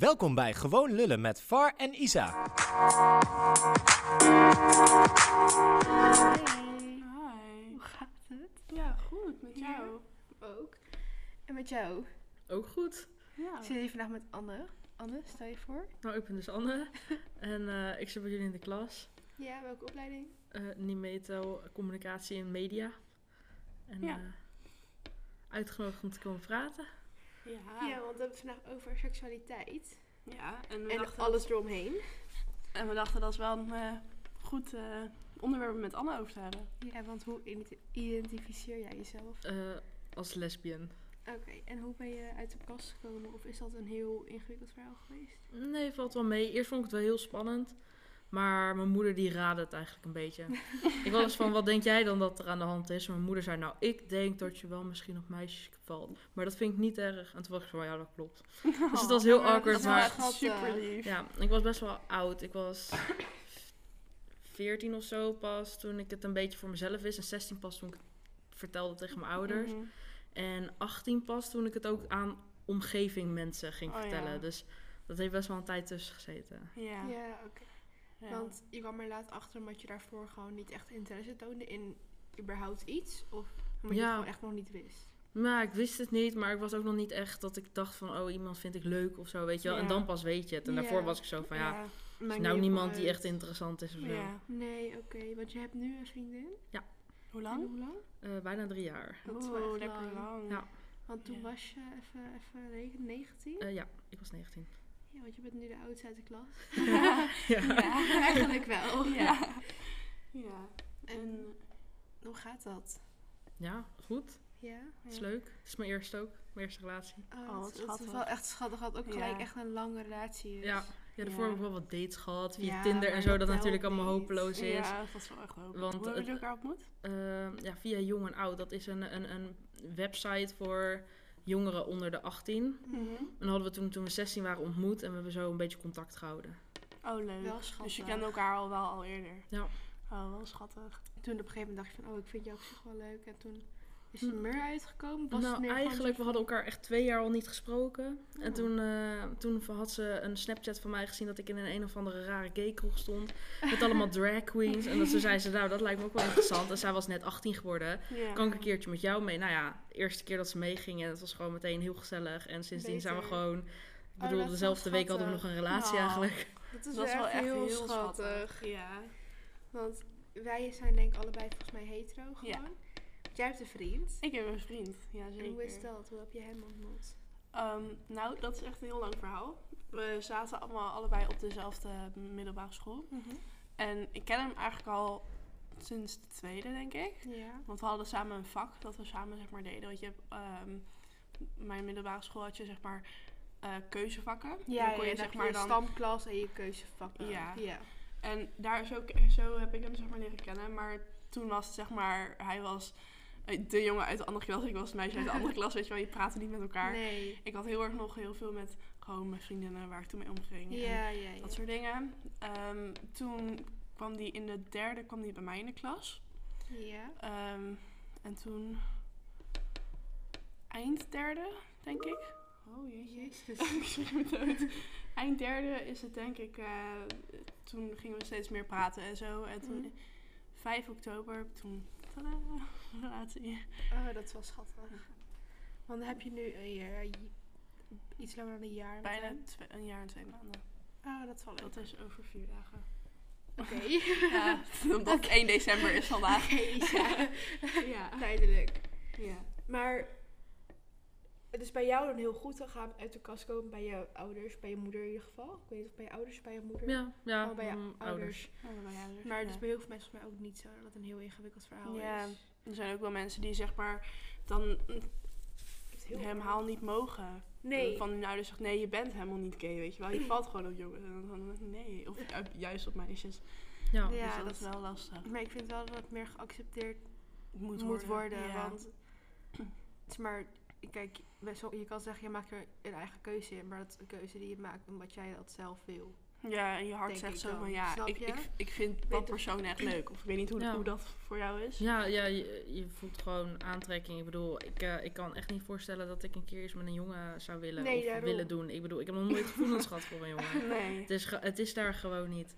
Welkom bij Gewoon Lullen met Var en Isa. Hey, Hi. hoe gaat het? Ja, goed. Met Ja. jou? Ook. En met jou? Ook goed. Ja. Ik zit hier vandaag met Anne. Anne, stel je voor. Nou, ik ben dus Anne en eh, ik zit bij jullie in de klas. Ja, welke opleiding? eh Nimeto, communicatie en media. En Ja. eh, uitgenodigd om te komen praten. Ja. Ja, want we hebben het vandaag over seksualiteit. Ja, en we, En dachten, alles eromheen. en we dachten dat is wel een eh, goed eh, onderwerp om met Anne over te hebben. Ja, want hoe identi- identificeer jij jezelf? eh, als lesbian. Oké, en hoe ben je uit de kast gekomen? Of is dat een heel ingewikkeld verhaal geweest? Nee, valt wel mee. Eerst vond ik het wel heel spannend. Maar mijn moeder die raadde het eigenlijk een beetje. ik was eens van, wat denk jij dan dat er aan de hand is? En mijn moeder zei, nou, ik denk dat je wel misschien op meisjes valt. Maar dat vind ik niet erg. En toen was ik van, ja, dat klopt. Dus het was heel dat awkward. is is Maar echt schattig. super lief. Ja, ik was best wel oud. Ik was 14 of zo pas toen ik het een beetje voor mezelf wist. En 16 pas toen ik het vertelde tegen mijn ouders. Mhm. En 18 pas toen ik het ook aan omgeving mensen ging Oh, vertellen. ja. Dus dat heeft best wel een tijd tussen gezeten. Ja. Ja, oké. Ja. Want je kwam er laat achter omdat je daarvoor gewoon niet echt interesse toonde in überhaupt iets? Of omdat je Ja. het gewoon echt nog niet wist? Maar ik wist het niet, maar ik was ook nog niet echt dat ik dacht van, oh, iemand vind ik leuk of zo, weet je wel. En Ja. dan pas weet je het. En daarvoor Ja. was ik zo van, ja, ja. is nou niemand die echt interessant is of zo. Ja. Nee, oké. Want je hebt nu een vriendin. Hoe En lang? hoe lang? Eh, bijna drie jaar. Dat is wel Oeh, echt lekker lang. lang. Ja. Want toen Ja. was je even, even reken- 19. Eh, ja, ik was 19. Ja, want je bent nu de oudste uit de klas. ja. Eigenlijk wel. Ja. Ja. En hoe gaat dat? ja, goed. Ja? Het is leuk. Het is mijn eerste ook. Mijn eerste relatie. Oh, Oh, wat het, het is wel echt schattig dat ook gelijk Ja. echt een lange relatie is. Ja, ja daarvoor Ja. heb ik wel wat dates gehad via Ja, Tinder en zo. dat natuurlijk allemaal niet. hopeloos is. Ja, dat is wel echt hoop. Want Hoe hebben jullie elkaar ontmoet? Ehm, ja, via Jong en Oud. Dat is een, een, een website voor jongeren onder de 18. Mhm. En hadden we toen, toen we 16 waren ontmoet en we hebben zo een beetje contact gehouden. Oh, leuk. Wel dus je kende elkaar al wel al eerder? Ja. Oh, wel schattig. Toen op een gegeven moment dacht je van, oh, ik vind jou op zich wel leuk. En toen is er meer uitgekomen. Was nou, meer eigenlijk, we hadden elkaar echt twee jaar al niet gesproken. En Oh. toen, eh, toen had ze een Snapchat van mij gezien dat ik in een een of andere rare gaykroeg stond. Met allemaal drag queens. En dat ze zei ze, nou, dat lijkt me ook wel interessant. En zij was net 18 geworden. Ja. Kan ik een keertje met jou mee? Nou ja, de eerste keer dat ze meegingen, dat was gewoon meteen heel gezellig. En sindsdien zijn we gewoon... Ik dat bedoel, dezelfde week hadden we nog een relatie Oh. eigenlijk. Dat is, Dat wel echt heel, schattig. schattig. Ja. Want wij zijn denk ik allebei volgens mij hetero gewoon. Ja. Jij hebt een vriend. Ik heb een vriend. Ja, zeker. En hoe is dat? Hoe heb je hem ontmoet? Ehm, nou, dat is echt een heel lang verhaal. We zaten allemaal allebei op dezelfde middelbare school. En ik ken hem eigenlijk al sinds de tweede, denk ik. Ja. Want we hadden samen een vak dat we samen zeg maar deden. Want je hebt, ehm, mijn middelbare school had je zeg maar eh, keuzevakken. Ja, dan kon je ja, zeg je maar je dan stamklas en je keuzevakken. Ja. ja. En daar zo, zo heb ik hem zeg maar leren kennen. Maar toen was het zeg maar, hij was de jongen uit de andere klas. Ik was het meisje uit de andere klas, weet je wel. Je praatte niet met elkaar. Nee. Ik had heel erg nog heel veel met gewoon mijn vriendinnen waar ik toen mee omging. En Ja, ja, ja. dat soort dingen. Ehm, toen kwam die in de derde kwam die bij mij in de klas. Ja. Ehm, en toen eind derde, denk ik. Oh. Jezus. ik schrik me dood. Eind derde is het denk ik, eh, toen gingen we steeds meer praten en zo. En toen Mhm. 5 oktober, toen, relatie. Oh, dat is wel schattig. Want dan heb je nu een jaar, iets langer dan een jaar. Bijna twee- een jaar en twee maanden. Oh, dat leuk. Dat is over vier dagen. Oké. Ja, omdat het 1 december is vandaag. Oké, ja. Ja. Tijdelijk. ja. Maar het is bij jou dan heel goed gegaan uit de kast komen bij je ouders, bij je moeder in ieder geval. Ik weet niet of bij je ouders bij je moeder. Ja, ja, Oh, bij je mm, ouders. Maar het ja. is bij heel veel mensen volgens mij ook niet zo dat het een heel ingewikkeld verhaal Ja. is. Er zijn ook wel mensen die zeg maar dan helemaal niet mogen. Nee. Van hun ouders zegt, nee, je bent helemaal niet gay, weet je wel. Je valt gewoon op jongens. En dan van, nee. Of ju- juist op meisjes. ja. Ja, dus dat, dat is wel lastig. Maar ik vind wel dat het meer geaccepteerd Moet, moet, worden. ja. Want het is maar, kijk, je kan zeggen, je maakt er een eigen keuze in. Maar dat is een keuze die je maakt omdat jij dat zelf wil. Ja, en je hart Denk zegt zo dan. van ja, Snap ik, je? ik, ik vind dat persoon echt leuk. Of ik weet niet hoe, Ja. hoe dat voor jou is. Ja, ja je, je voelt gewoon aantrekking. Ik bedoel, ik, eh, ik kan echt niet voorstellen dat ik een keer eens met een jongen zou willen Nee, of daarom. willen doen. Ik bedoel, ik heb nog nooit gevoelens gehad voor een jongen. Nee. Het is, het is daar gewoon niet.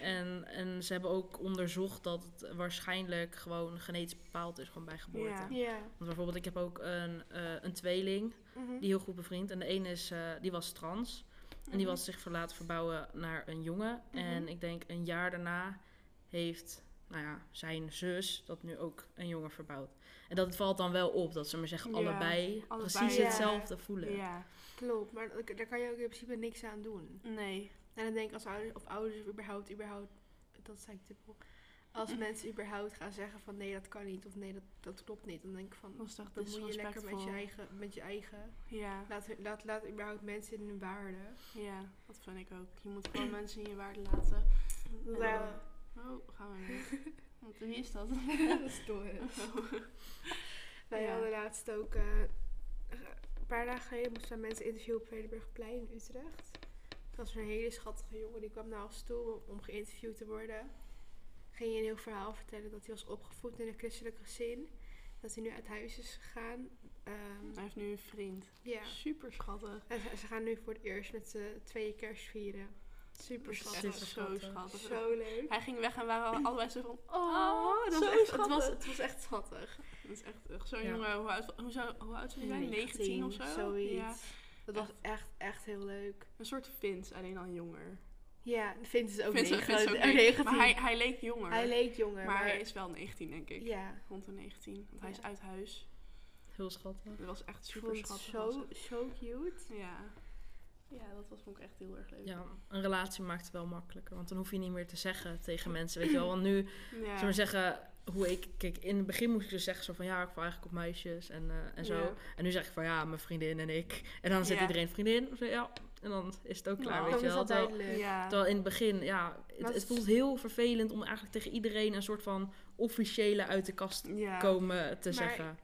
En, en ze hebben ook onderzocht dat het waarschijnlijk gewoon genetisch bepaald is, gewoon bij geboorte. Ja. Ja. Want bijvoorbeeld, ik heb ook een, eh, een tweeling Mhm. die heel goed bevriend. En de ene is, eh, die was trans. En die was zich voor laten verbouwen naar een jongen. En Mhm. ik denk een jaar daarna heeft nou ja, zijn zus dat nu ook een jongen verbouwd. En dat valt dan wel op, dat ze maar zeggen Ja, allebei, allebei, precies ja. hetzelfde voelen. Ja, Klopt, maar daar daar kan je ook in principe niks aan doen. nee. En dan denk ik als ouders, of ouders überhaupt, überhaupt, dat zei ik dubbel. Als mensen überhaupt gaan zeggen van nee, dat kan niet, of nee, dat, dat klopt niet, dan denk ik van, Dat moet je lekker met je eigen, met je eigen, Ja, laat, laat, laat überhaupt mensen in hun waarde. ja, dat vind ik ook. Je moet gewoon mensen in je waarde laten. Eh, Oh, gaan we weer. Want wie is dat? dat is door. Wij Ja. hadden laatst ook, eh, een paar dagen geleden moesten we mensen interviewen op Vredenburgplein in Utrecht. Dat was een hele schattige jongen, die kwam naar ons toe om geïnterviewd te worden. Ging je een heel verhaal vertellen dat hij was opgevoed in een christelijk gezin. Dat hij nu uit huis is gegaan. Ehm, Hij heeft nu een vriend. ja. Super schattig. En ze, ze gaan nu voor het eerst met z'n tweeën kerst vieren. Super Dat is schattig. echt Super zo schattig. Zo leuk. Hij ging weg en waren allebei zo van... Oh, dat zo was echt, het, schattig. was, het was echt schattig. Dat is echt echt zo'n Ja. jongen. Hoe oud, hoe, zou, hoe oud zou hij zijn? 19 of zo? Zoiets. Ja. Dat was echt, echt heel leuk. Een soort Vince, alleen dan jonger. Ja, vindt ze ook leuk. 19. Maar hij, hij leek jonger. Hij leek jonger. maar maar hij is wel 19, denk ik. Ja, Rond de 19. Want hij is uit huis. Heel schattig. Dat was echt super schattig. zo, zo cute. Ja. Ja, dat was, vond ik echt heel erg leuk. Ja, een relatie maakt het wel makkelijker. Want dan hoef je niet meer te zeggen tegen mensen, weet je wel. Want nu, Ja. zullen we zeggen, hoe ik... Kijk, in het begin moest ik dus zeggen zo van... Ja, ik val eigenlijk op meisjes en, eh, en zo. Ja. En nu zeg ik van, ja, mijn vriendin en ik. En dan zit Ja. iedereen vriendin. Zo, ja, en dan is het ook klaar, Nou, weet je wel. dat Terwijl, duidelijk. Ja. terwijl in het begin, ja, het, het voelt heel vervelend... om eigenlijk tegen iedereen een soort van officiële uit de kast ja. komen te Maar zeggen.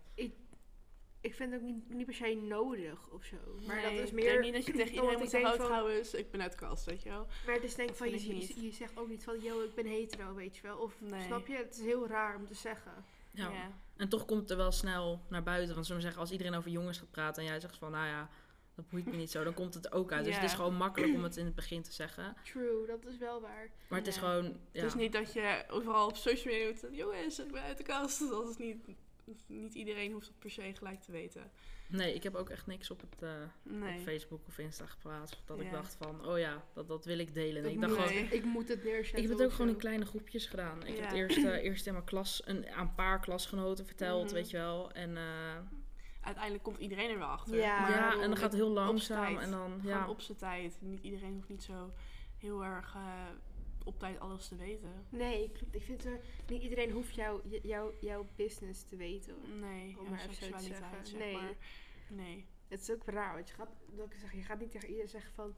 Ik vind het ook niet, niet per se nodig of zo. Maar Nee, dat is Ik meer... denk niet dat je tegen iedereen moet ik zeggen, oh van- trouwens, ik ben uit de kast, weet je wel. Maar het is denk ik van, je, ik je, zegt ook niet van, yo, ik ben hetero, weet je wel. Of, Nee. snap je? Het is heel raar om te zeggen. Ja. Ja. En toch komt het er wel snel naar buiten. Want zullen we zeggen, als iedereen over jongens gaat praten... en jij zegt van, nou ja, dat boeit me niet zo... dan komt het ook uit. Dus het is gewoon makkelijk om het in het begin te zeggen. True, dat is wel waar. Maar het is Ja. gewoon... Ja. Het is niet dat je overal op social media moet jongens, ik ben uit de kast. Dat is niet, niet iedereen hoeft het per se gelijk te weten. Nee, ik heb ook echt niks op, het, eh, Nee. op Facebook of Insta geplaatst. Dat ik dacht van, oh ja, dat, dat wil ik delen. Dat ik dacht moet- gewoon... Nee. Ik moet het neerzetten. Ik heb het ook gewoon in kleine groepjes gedaan. Ik heb het eerst, eh, eerst in mijn klas een, aan een paar klasgenoten verteld, Mhm. weet je wel. En, eh, Uiteindelijk komt iedereen er wel achter. Ja. maar ja, en dan gaat het heel langzaam. tijd. En dan, ja, op zijn tijd. Niet iedereen hoeft niet zo heel erg eh, op tijd alles te weten. Nee, klopt. Ik vind er, niet iedereen hoeft jou, j- jou, jouw business te weten. hoor. Nee, Om jouw maar zo te seksualiteit, zeggen. zeg Nee. maar. Nee. Het is ook raar, want je gaat, dat ik zeg, je gaat niet tegen iedereen zeggen van...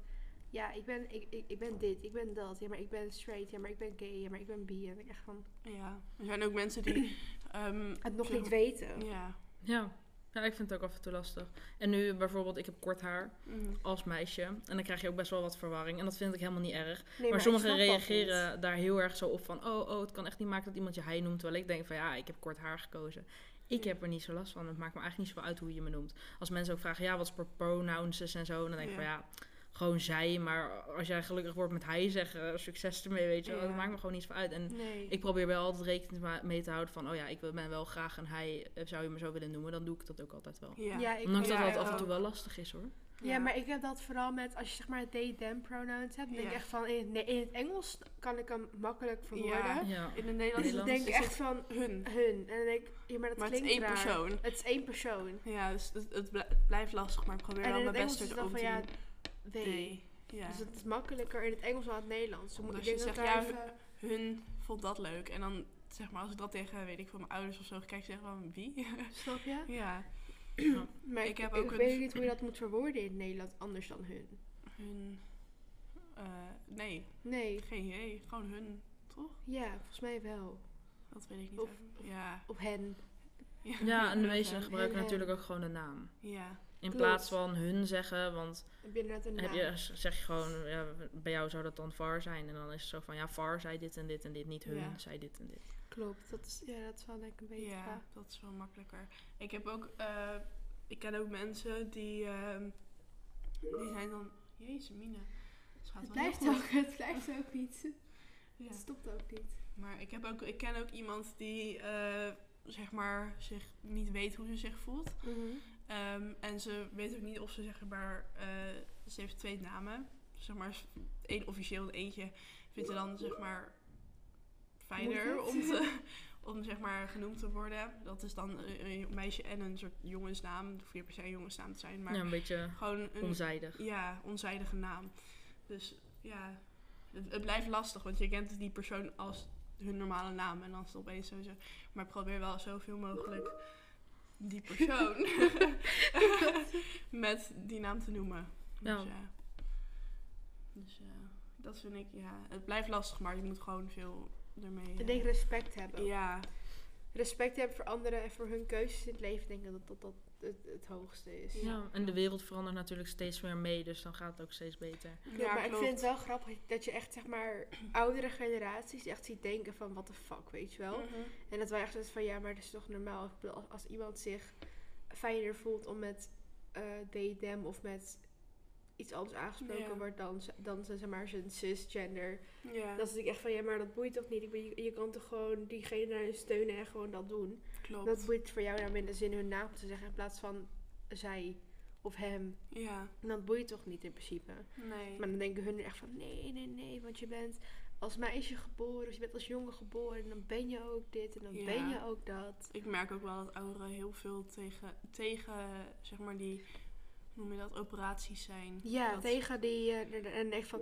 Ja, ik ben, ik, ik, ik ben dit, ik ben dat. Ja, maar ik ben straight. Ja, maar ik ben gay. Ja, maar ik ben bi. En ik echt van... Ja. Er zijn ook mensen die... ehm, Het nog niet weten. Ja. ja. Ja, ik vind het ook af en toe lastig. En nu bijvoorbeeld, ik heb kort haar Mhm. als meisje. En dan krijg je ook best wel wat verwarring. En dat vind ik helemaal niet erg. Nee, maar sommigen reageren daar heel erg zo op van... Oh, oh, het kan echt niet maken dat iemand je hij noemt. Terwijl ik denk van ja, ik heb kort haar gekozen. Ik heb er niet zo last van. Het maakt me eigenlijk niet zoveel uit hoe je me noemt. Als mensen ook vragen, ja, wat is voor pronouns en zo. Dan denk ik Ja. van ja, gewoon zij. Maar als jij gelukkig wordt met hij zeggen, succes ermee, weet je. Ja. Dat maakt me gewoon niet zoveel uit. En Nee. ik probeer wel altijd rekening mee te houden van... Oh ja, ik wil- ben wel graag een hij. eh, Zou je me zo willen noemen? Dan doe ik dat ook altijd wel. Ja. Ja, ik Ondanks dat Ja, dat ik af en toe wel lastig is hoor. Ja, maar ik heb dat vooral met als je zeg maar they, them pronouns hebt. Dan denk ik echt van, in het, Ne- in het Engels kan ik hem makkelijk verwoorden. Ja. In het Nederlands Dus ik denk is echt van hun. hun. En dan denk ik, ja, maar dat Maar het is één raar. persoon. Het is één persoon. Ja, dus het, het bl- het blijft lastig, maar ik probeer wel mijn best van te ja, doen. They. Nee. Ja. Dus het is makkelijker in het Engels dan in het Nederlands. Denk je zegt, ja, even- Hun vond dat leuk. En dan, zeg maar, als ik dat tegen, weet ik, van mijn ouders of zo kijk, zeg van wie? Snap je? ja. Maar Ik heb ik ook een- weet niet hoe je dat moet verwoorden in het Nederlands anders dan hun. Hun. eh, nee, Nee, geen idee. Gewoon hun, toch? ja, volgens mij wel. Dat weet ik niet. Of- ja. Of hen. Ja, en de meesten gebruiken hen. natuurlijk ook gewoon de naam. Ja. In Klopt. plaats van hun zeggen, want Heb je inderdaad een heb naam? je, zeg je gewoon, ja, bij jou zou dat dan VAR zijn. En dan is het zo van, ja, VAR zei dit en dit en dit, niet hun Ja. zei dit en dit. Klopt, dat is, ja, dat is wel denk ik een beetje... Ja, dat is wel makkelijker. Ik heb ook, eh, ik ken ook mensen die, ehm, die zijn dan, jezus mine. Het blijft, ook, het blijft ook niet. Ja. Het stopt ook niet. Maar ik, heb ook, ik ken ook iemand die, eh, zeg maar, zich niet weet hoe ze zich voelt. Ehm, en ze weet ook niet of ze, zeg maar, eh, ze heeft twee namen. Zeg maar, één officieel en eentje vindt ze dan, zeg maar, fijner om, te, om, zeg maar, genoemd te worden. Dat is dan een, een meisje en een soort jongensnaam. Het hoeft niet per se een jongensnaam te zijn, maar ja, een beetje gewoon een onzijdig. ja, onzijdige naam. Dus ja, het, het blijft lastig, want je kent die persoon als hun normale naam en dan is het opeens zo. zo. Maar ik probeer wel zoveel mogelijk die persoon met die naam te noemen. Ja. Dus, ja. dus eh, dat vind ik, ja, het blijft lastig, maar je moet gewoon veel ermee. Ik eh, denk respect hebben. ja, Respect hebben voor anderen en voor hun keuzes in het leven. Ik denk dat dat, dat het, het hoogste is. Ja, en de wereld verandert natuurlijk steeds meer mee, dus dan gaat het ook steeds beter. Ja, maar ik vind het wel grappig dat je echt, zeg maar, oudere generaties echt ziet denken van, what the fuck, weet je wel. Mhm. En dat wij echt zoiets van, ja, maar dat is toch normaal. Ik bedoel, als, als iemand zich fijner voelt om met eh they, them of met iets anders aangesproken Ja. wordt dan, dan zeg maar zijn cisgender. Ja, Dan zit ik echt van, ja, maar dat boeit toch niet? Ik bedoel, je, je kan toch gewoon diegene daarin steunen en gewoon dat doen. Klopt. Dat boeit voor jou nou minder zin hun naam te zeggen in plaats van zij of hem. Ja, En dat boeit toch niet in principe. nee. Maar dan denken hun echt van nee, nee, nee, want je bent als meisje geboren, of je bent als jongen geboren, en dan ben je ook dit en dan Ja. ben je ook dat. Ik merk ook wel dat ouderen heel veel tegen, tegen zeg maar die, hoe noem je dat, operaties zijn. Ja, Dat- tegen die, eh, en- en echt van,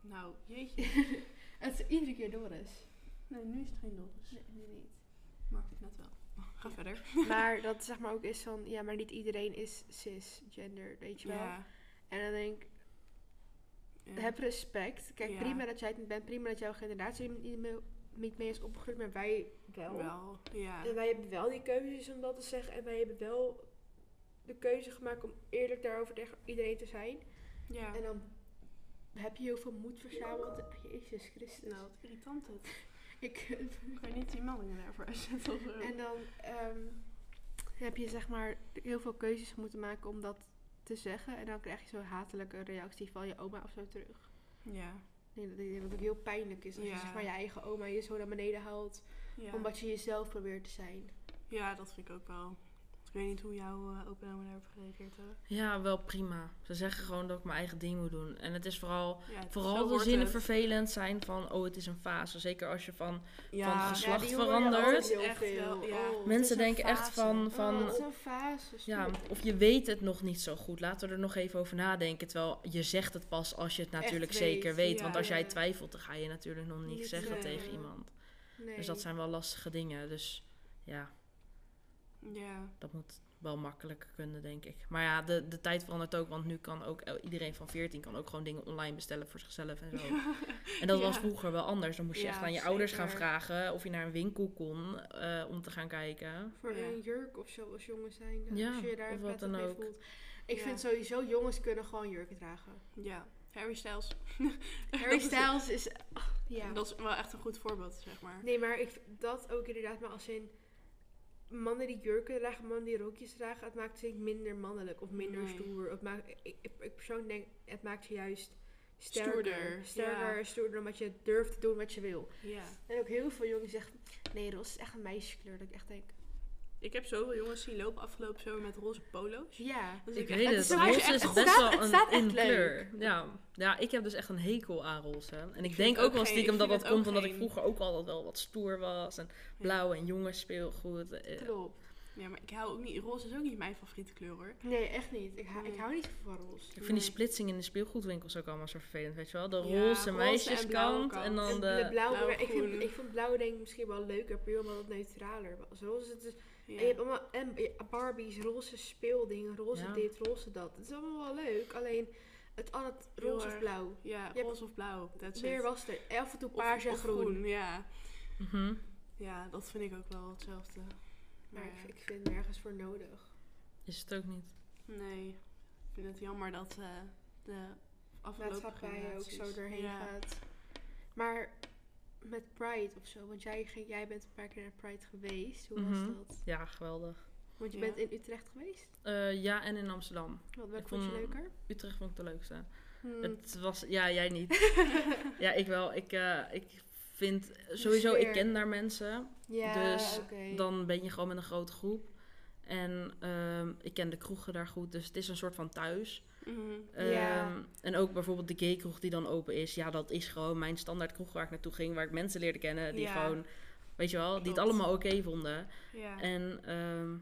Nou, jeetje. het is iedere keer Doris. Nee, nu is het geen Doris. Nee, nu niet. Maar net wel. Ga verder. Maar dat zeg maar ook is van, ja, maar niet iedereen is cisgender, weet je wel. Ja. En dan denk ik, ja. heb respect. Kijk, Ja. prima dat jij het niet bent, prima dat jouw generatie er niet mee, niet mee is opgegroeid, maar wij wel. wel. Ja. En wij hebben wel die keuzes om dat te zeggen. En wij hebben wel de keuze gemaakt om eerlijk daarover tegen iedereen te zijn. ja. En dan heb je heel veel moed verzameld. Jezus Christus. Nou, wat irritant het. Ik, Kan je niet die meldingen daarvoor uitzetten en dan ehm, heb je zeg maar heel veel keuzes moeten maken om dat te zeggen. En dan krijg je zo'n hatelijke reactie van je oma of zo terug. Ja. Ik denk dat ook heel pijnlijk is als je zeg maar je eigen oma je zo naar beneden haalt. Ja. Omdat je jezelf probeert te zijn. ja, dat vind ik ook wel. Ik weet niet hoe jouw uh, opa en oma daarop gereageerd hebben. Ja, wel prima. Ze zeggen gewoon dat ik mijn eigen ding moet doen. En het is vooral, Ja, het- vooral de zinnen het. vervelend zijn van, oh het is een fase. Zeker als je van, Ja, van geslacht je verandert. Echt wel, veel. ja. Oh. mensen denken echt van, van oh, het is een fase. ja, of je weet het nog niet zo goed. Laten we er nog even over nadenken. Terwijl je zegt het pas als je het natuurlijk zeker weet. ja. Want als jij twijfelt, dan ga je natuurlijk nog niet Niet zeggen tegen iemand. Nee. Dus dat zijn wel lastige dingen. Dus ja, Ja. dat moet wel makkelijker kunnen, denk ik. Maar ja, de, de tijd verandert ook. Want nu kan ook iedereen van 14 kan ook gewoon dingen online bestellen voor zichzelf en zo. En dat was vroeger wel anders. Dan moest je Ja, echt aan je ouders gaan vragen of je naar een winkel kon eh, om te gaan kijken. Voor Ja. een jurk of zo als jongen zijn. Ja, als je je daar of wat dan mee ook. voelt. Ik Ja. vind sowieso jongens kunnen gewoon jurken dragen. ja. Harry Styles. Harry Styles is... ach, ja. Dat is wel echt een goed voorbeeld, zeg maar. Nee, maar ik, dat ook inderdaad. Maar als in mannen die jurken dragen, mannen die rokjes dragen, het maakt ze minder mannelijk of minder Nee. stoer. Het maakt, ik, ik, ik persoonlijk denk, het maakt je juist sterker. Stoerder, Sterker, ja. stoerder, omdat je durft te doen wat je wil. Ja. En ook heel veel jongens zeggen, nee, roze is echt een meisjeskleur. Dat ik echt denk, Ik heb zoveel jongens zien lopen afgelopen zomer met roze polo's. ja. Dus Ik ik weet echt- het, is- roze is best staat- wel een staat echt in leuk. kleur. Ja. ja, ik heb dus echt een hekel aan roze. En ik denk ook wel stiekem dat dat komt omdat ik vroeger ook altijd wel wat stoer was. En blauw en jongens speelgoed. eh, Klopt. Ja, maar ik hou ook niet... Roze is ook niet mijn favoriete kleur, hoor. Nee, echt niet. Ik, hou- ik hou niet van roze. Ik vind Nee. die splitsing in de speelgoedwinkels ook allemaal zo vervelend, weet je wel? De Ja, roze en meisjeskant en, dan En de... de blauwe, ik, vind, ik vond blauw denk ik misschien wel leuker, puur omdat het neutraler was. Roze, het is, Ja. En je hebt allemaal en, Barbies, roze speeldingen, roze Ja. dit, roze dat. Het is allemaal wel leuk, alleen het altijd Heel roze of blauw. Ja, roze of blauw. That's Meer it. was er. Af en toe Of- paars en of groen. Ja. Mhm. ja, dat vind ik ook wel hetzelfde. Maar Maar ik, ik vind het nergens voor nodig. Is het ook niet. Nee, ik vind het jammer dat eh, de afgelopen maatschappij ook zo generaties- doorheen ja. gaat. Maar met Pride of zo, want jij, ging, jij bent een paar keer naar Pride geweest. Hoe Mhm. was dat? Ja, geweldig. Want je Ja. bent in Utrecht geweest? Eh, ja, en in Amsterdam. Wat, vond je leuker? Utrecht vond ik de leukste. Hmm. Het was, ja, jij niet. ja, ik wel. Ik, eh, ik vind sowieso, ik ken daar mensen. ja, dus. Dan ben je gewoon met een grote groep. En ehm, ik ken de kroegen daar goed, dus het is een soort van thuis. Mhm. Ehm, en ook bijvoorbeeld de gay kroeg die dan open is. Ja, dat is gewoon mijn standaard kroeg waar ik naartoe ging. Waar ik mensen leerde kennen die gewoon, weet je wel, die het allemaal oké vonden. En ehm,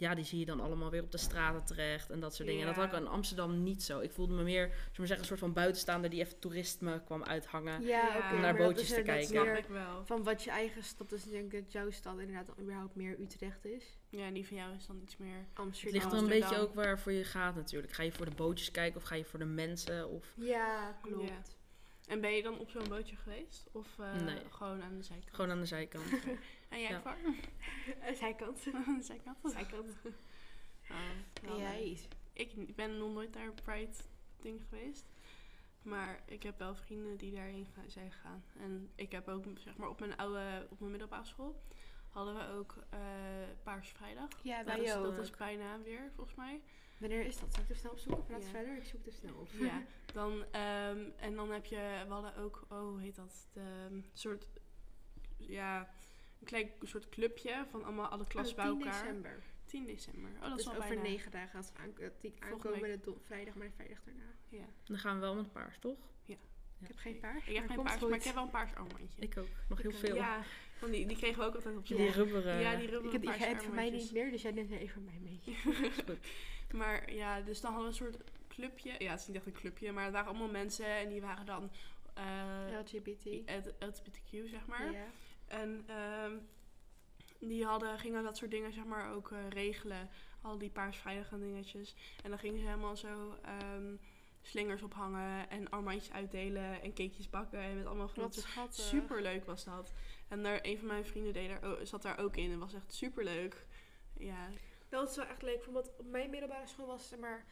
ja, die zie je dan allemaal weer op de straten terecht en dat soort dingen. En dat had ik in Amsterdam niet zo. Ik voelde me meer, zullen we zeggen, een soort van buitenstaander die even toerisme kwam uithangen. Ja, Ja. oké. Om naar bootjes is te kijken. ik wel. Van wat je eigen stad, dus ik denk dat jouw stad inderdaad dan überhaupt meer Utrecht is. Ja, en die van jou is dan iets meer... Het Amsterdam. ligt er een beetje ook waarvoor je gaat natuurlijk. Ga je voor de bootjes kijken of ga je voor de mensen? Of... Ja, klopt. Ja. En ben je dan op zo'n bootje geweest? Of eh, Nee. gewoon aan de zijkant? Gewoon aan de zijkant. En jij, Ja. Var? Zijkant. zijkant? Zijkant. Oh, En jij? Ik ik ben nog nooit naar een Pride ding geweest. Maar ik heb wel vrienden die daarheen ga- zijn gegaan. En ik heb ook, zeg maar, op mijn oude, op mijn middelbare school hadden we ook eh Paars Vrijdag. Ja, Dat wij is, ook. dat is bijna weer, volgens mij. Wanneer is dat? Zal ik het snel opzoeken? Praat Ja. verder, ik zoek het snel op. Ja, dan, ehm, en dan heb je, we hadden ook, oh, hoe heet dat? De um, soort, ja, een klein soort clubje van allemaal alle klassen bij 10 elkaar. december. 10 december. Oh, dat Dat is al over bijna. negen dagen als we aan, dat die Volgende aankomende vrijdag, maar de vrijdag daarna. Ja. Dan gaan we wel met paars, toch? Ik heb geen paars. Ik heb geen paars, goed. maar ik heb wel een paars armbandje. Ik ook. Nog heel Ik veel. Ja, van die, die kregen we ook altijd op Die school. rubberen. Ja, die Ik rubberen heb, ik heb het van mij niet meer, dus jij neemt er even van mij mee. Maar ja, dus dan hadden we een soort clubje. Ja, het is niet echt een clubje, maar het waren allemaal mensen en die waren dan eh LGBT. het LGBTQ, zeg maar. Ja. En ehm, die hadden, gingen dat soort dingen zeg maar ook eh, regelen. Al die paarsvrijdag en dingetjes. En dan gingen ze helemaal zo ehm, slingers ophangen en armbandjes uitdelen en cakejes bakken. En met allemaal schattig. Super leuk was dat. En daar, een van mijn vrienden deed daar, ook- zat daar ook in en was echt super leuk. Ja, Dat is wel echt leuk, want op mijn middelbare school was zeg maar,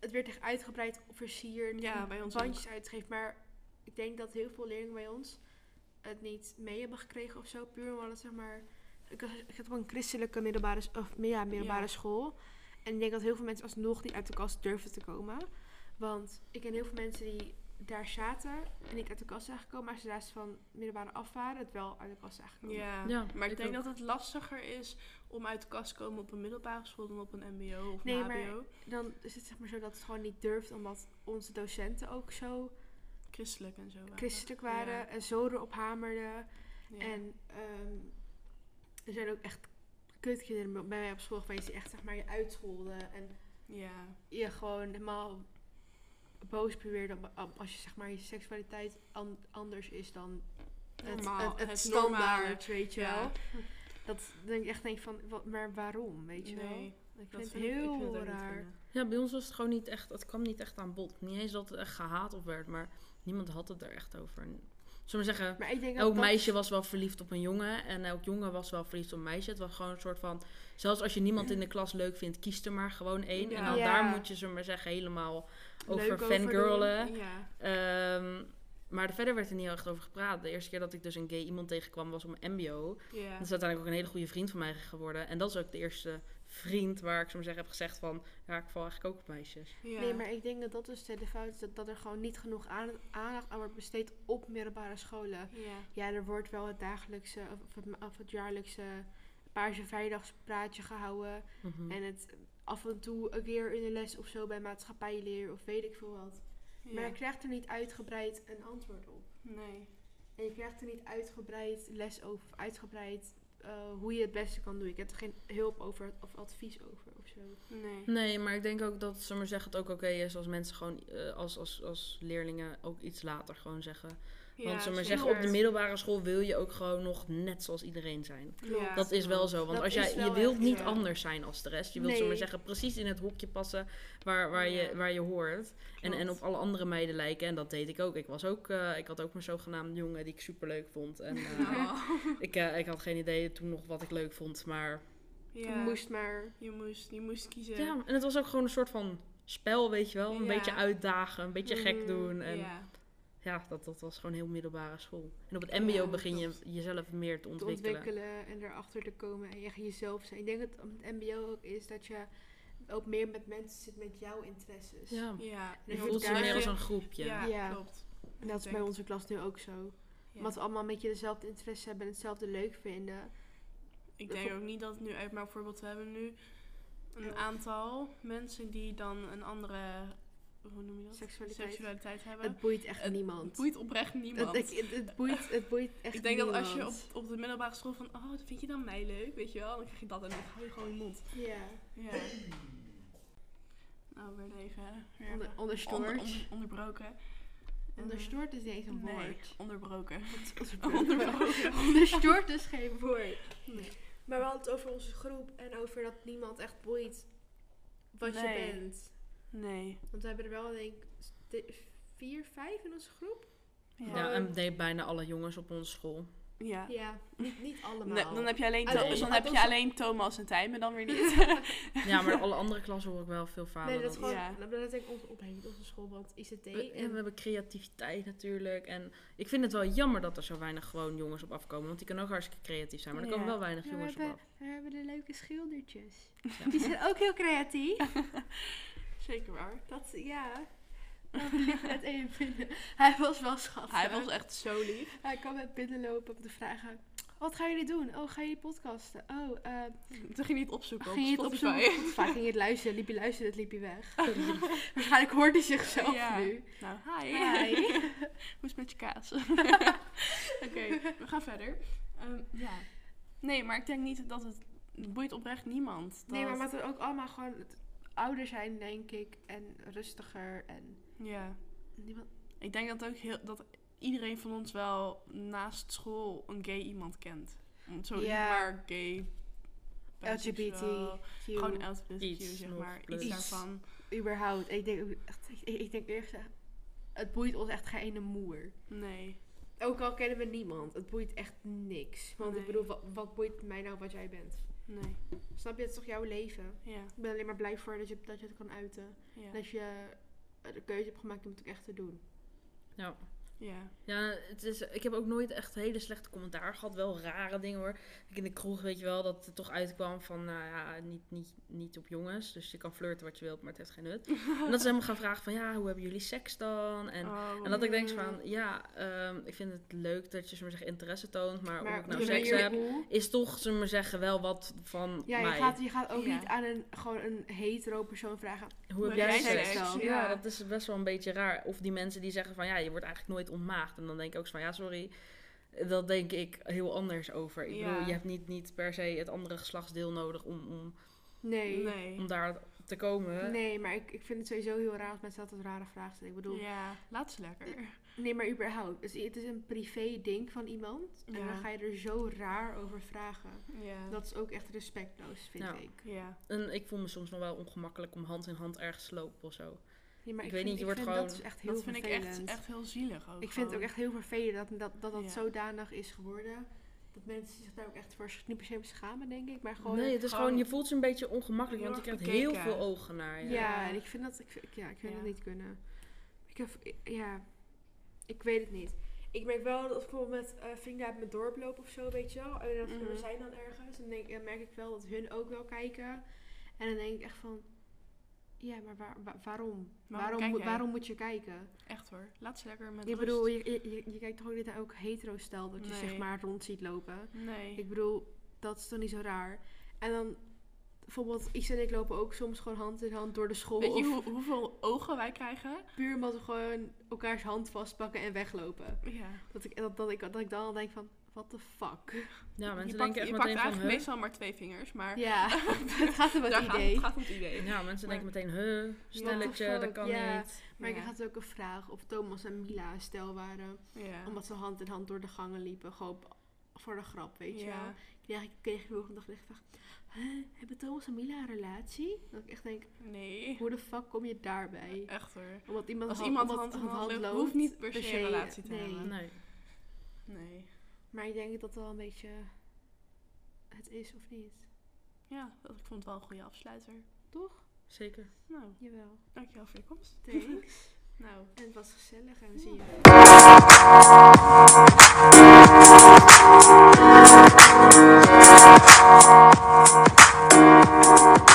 het werd echt uitgebreid versierd. Ja, bij ons bandjes uitgegeven. Maar ik denk dat heel veel leerlingen bij ons het niet mee hebben gekregen of zo. Puur omdat het zeg maar. Ik, zat op een christelijke middelbare, of, ja, middelbare Ja. school. En ik denk dat heel veel mensen alsnog niet uit de kast durfden te komen. Want ik ken heel veel mensen die daar zaten en niet uit de kast zijn gekomen. Maar ze van middelbare af waren, het wel uit de kast zijn gekomen. ja. Ja, maar ik, denk ook. dat het lastiger is om uit de kast te komen op een middelbare school dan op een mbo of Nee, een maar-. Dan is het zeg maar zo dat het gewoon niet durft, omdat onze docenten ook zo Christelijk en zo. waren. christelijk waren Ja. en zo erop hamerden. Ja. En ehm, er zijn ook echt kutkinderen bij mij op school geweest die echt zeg maar je uitscholden en ja. je gewoon helemaal boos om- als je zeg maar je seksualiteit an- anders is dan het, Normaal, het, het het standaard, weet je Ja. wel. Dat denk ik echt denk van, wat, maar waarom, weet je wel? Ik dat vind het vind ik- ik heel vind raar. Ja, bij ons was het gewoon niet echt, het kwam niet echt aan bod. Niet eens dat het echt gehaat op werd, maar niemand had het er echt over. En, zullen we zeggen, Maar ik denk dat elk dat- meisje was wel verliefd op een jongen en elk jongen was wel verliefd op een meisje. Het was gewoon een soort van, zelfs als je niemand in de klas leuk vindt, kies er maar gewoon één. En dan Ja. daar moet je, we maar zeggen, helemaal over Leuk over fangirlen. Ja. Ehm, maar er- verder werd er niet echt over gepraat. De eerste keer dat ik dus een gay iemand tegenkwam was op een mbo. Dat is uiteindelijk ook een hele goede vriend van mij geworden. En dat is ook de eerste vriend waar ik zo maar zeggen heb gezegd van... Ja, ik val eigenlijk ook op meisjes. Ja. Nee, maar ik denk dat dat dus de fout is. Dat, dat er gewoon niet genoeg aan- aandacht aan wordt besteed op middelbare scholen. Ja. Ja, er wordt wel het dagelijkse of het, of het jaarlijkse Paarse Vrijdagspraatje gehouden. Mhm. En het af en toe een keer in de les of zo bij maatschappijleer of weet ik veel wat. Maar je krijgt er niet uitgebreid een antwoord op. Nee. En je krijgt er niet uitgebreid les over, of uitgebreid eh, hoe je het beste kan doen. Je hebt er geen hulp over of advies over of zo. Nee. Nee, maar ik denk ook dat, we maar zeggen, het ook oké is als mensen gewoon eh, als, als, als leerlingen ook iets later gewoon zeggen. Want we maar zeggen, op de middelbare school wil je ook gewoon nog net zoals iedereen zijn. Ja. Dat is wel zo, want Dat als jij, je wilt niet zo. anders zijn als de rest. Je wilt, we maar Nee. zeggen, precies in het hokje passen waar, waar, je, waar je hoort. En, en op alle andere meiden lijken. En dat deed ik ook. Ik, was ook, eh, ik had ook mijn zogenaamde jongen die ik super leuk vond. En eh, Oh. ik, eh, ik had geen idee toen nog wat ik leuk vond. Maar Je moest maar... Je moest, je moest kiezen. Ja, en het was ook gewoon een soort van spel, weet je wel. Een Ja. beetje uitdagen, een beetje gek Mhm. doen. En ja, Ja. dat, dat was gewoon heel middelbare school. En op het mbo Ja, begin je jezelf meer te te ontwikkelen. ontwikkelen en erachter te komen en echt jezelf zijn. Ik denk dat op het mbo ook is dat je ook meer met mensen zit met jouw interesses. Ja, Ja. En je je voelt je meer als een groepje. Ja, Ja. klopt. En dat is bij onze klas nu ook zo. Ja. Omdat we allemaal een beetje dezelfde interesses hebben en hetzelfde leuk vinden. Ik denk ook niet dat het nu uit, maar bijvoorbeeld we hebben nu een aantal mensen die dan een andere, hoe noem je dat? Seksualiteit. Seksualiteit hebben. Het boeit echt Het niemand. boeit oprecht niemand. Het, het, het boeit, het boeit echt ik denk dat als je op, op de middelbare school van, oh, vind je dan mij leuk, weet je wel? Dan krijg je dat en dan hou je gewoon je mond. Ja, Ja. Nou, weer even weer onder, onderstoord. onder, onder- onderbroken. En, Onderstoord is niet eens een nee, woord. onderbroken. Onderbroken. Onderstoord is geen woord. Nee. Maar we hadden het over onze groep en over dat niemand echt boeit wat Nee. je bent. Nee. Want we hebben er wel, denk ik, vier, vijf in onze groep. Ja. Ja, en deed bijna alle jongens op onze school. Ja. Ja, niet, niet allemaal. Nee, dan heb je alleen, Uit Tho- onze- dan heb je alleen Thomas en Tijmen dan weer niet. Ja, maar alle andere klassen hoor ik wel veel vaker. Nee, dat is gewoon, Ja. dat is denk ik onze opleiding, onze school, want ICT. We, en, we hebben creativiteit natuurlijk. En ik vind het wel jammer dat er zo weinig gewoon jongens op afkomen. Want die kunnen ook hartstikke creatief zijn. Maar er komen Ja. wel weinig Ja, we, jongens op af. we hebben de leuke schildertjes. Die zijn ook heel creatief. Zeker waar. Dat, ja. Net even binnen. Hij was wel schattig. Hij was echt zo lief. Hij kwam met binnenlopen om te vragen... Wat gaan jullie doen? Oh, gaan jullie podcasten? Oh, eh... Toen ging hij het opzoeken op ging je het opzoeken? op Spotify? Ging je het luisteren? Liep je luisteren? Het liep je weg. Waarschijnlijk hoort hij zichzelf Ja. nu. Nou, hi. Hi. Hoe is het met je kaas? Oké, we gaan verder. Ehm, ja. Nee, maar ik denk niet dat het... Boeit oprecht niemand. Nee, maar omdat we ook allemaal gewoon het- ouder zijn, denk ik. En rustiger. En Ja. niemand... Ik denk dat ook heel... Dat iedereen van ons wel naast school een gay iemand kent. Zo Ja. maar gay... LGBT. Gewoon LGBTQ, Iets zeg maar. plus. Iets daarvan. überhaupt. Ik denk, echt, ik, ik denk eerst... Het boeit ons echt geen ene moer. Nee. Ook al kennen we niemand. Het boeit echt niks. Want ik bedoel, wat, wat boeit mij nou wat jij bent? Nee. Snap je? Het is toch jouw leven? Ja. Ik ben alleen maar blij voor dat je, dat je het kan uiten. Ja. Dat je eh, de keuze hebt gemaakt om het ook echt te doen. Ja. Ja. Ja, het is, ik heb ook nooit echt hele slechte commentaar gehad. Wel rare dingen hoor. Ik in de kroeg weet je wel dat het toch uitkwam van, nou ja, niet, niet, niet op jongens. Dus je kan flirten wat je wilt, maar het heeft geen nut. en dat ze helemaal gaan vragen van, ja, hoe hebben jullie seks dan? En, Oh. en dat ik denk van, ja, ehm, ik vind het leuk dat je, zullen we zeggen, interesse toont. Maar, Maar of ik nou seks heb, hoe- is toch, zullen we zeggen, wel wat van Ja, je mij. gaat, je gaat ook Ja. niet aan een, gewoon een hetero persoon vragen. Hoe heb jij seks? Ja. Ja, dat is best wel een beetje raar. Of die mensen die zeggen van ja, je wordt eigenlijk nooit ontmaagd. En dan denk ik ook zo van ja, sorry. Dat denk ik heel anders over. Ik Ja. bedoel, je hebt niet, niet per se het andere geslachtsdeel nodig om, om, Nee. Nee, Nee. om daar te komen. maar ik, ik vind het sowieso heel raar als mensen altijd rare vragen stellen. Ik bedoel, Ja, laat ze lekker. Nee, maar überhaupt. Dus het is een privé ding van iemand. En Ja. dan ga je er zo raar over vragen. Ja. Dat is ook echt respectloos, vind Ja. ik. Ja. En ik voel me soms nog wel ongemakkelijk om hand in hand ergens te lopen of zo. Nee, maar Ik ik, weet vind, niet, je wordt vind dat gewoon- is echt heel Dat vind ik echt, echt heel zielig ook. Ik vind het ook gewoon. echt heel vervelend dat dat, dat, dat Ja. zodanig is geworden. Dat mensen zich daar ook echt voor niet per se schamen, denk ik. Maar gewoon... nee, het is gewoon gewoon, je voelt je een beetje ongemakkelijk, want je krijgt heel veel ogen naar je. Ja, Ja. en ik vind dat... Ik, ja, ik vind Ja. dat niet kunnen. Ik heb... Ja, ik weet het niet. Ik merk wel dat als ik bijvoorbeeld met eh, vrienden uit mijn dorp loop of zo, weet je wel. En dat Mhm. we zijn dan ergens. Dan, denk, dan merk ik wel dat hun ook wel kijken. En dan denk ik echt van... Ja, maar waar, wa- waarom? Waarom, waarom moet je kijken? Echt hoor. Laat ze lekker met Ik rust. bedoel, je, je, je, je kijkt toch ook niet naar ook hetero-stel dat je Nee. zeg maar rond ziet lopen. Nee. Ik bedoel, dat is toch niet zo raar. En dan, bijvoorbeeld, Isa en ik lopen ook soms gewoon hand in hand door de school. Weet je hoe, hoeveel ogen wij krijgen? puur omdat we gewoon elkaars hand vastpakken en weglopen. Ja. Dat ik, dat, dat ik, dat ik dan al denk van, what the fuck? Ja, mensen je pakt, denken echt je pakt meteen van, eigenlijk meestal maar twee vingers, maar Ja, het gaat om het daar gaat, idee. het gaat om het idee. Ja, mensen Maar- denken meteen, huh, stelletje, dat kan ja. niet. Maar ik had ook een vraag of Thomas en Mila een stel waren. Ja. Omdat ze hand in hand door de gangen liepen. Gewoon voor de grap, weet je wel. ja. kreeg ik, kreeg ik de volgende dag vraag... "Huh, hebben Thomas en Mila een relatie? Dat ik echt denk, Nee. hoe de fuck kom je daarbij? Echt hoor. Omdat iemand Als hand- iemand hand in hand loopt, loopt, hoeft niet per se een relatie te nee. hebben. Nee. Nee. Maar ik denk dat dat wel een beetje het is of niet. ja, dat, ik vond het wel een goede afsluiter. Toch? Zeker. Nou, Jawel. dankjewel voor je komst. Thanks. Nou, en het was gezellig en we zien Thank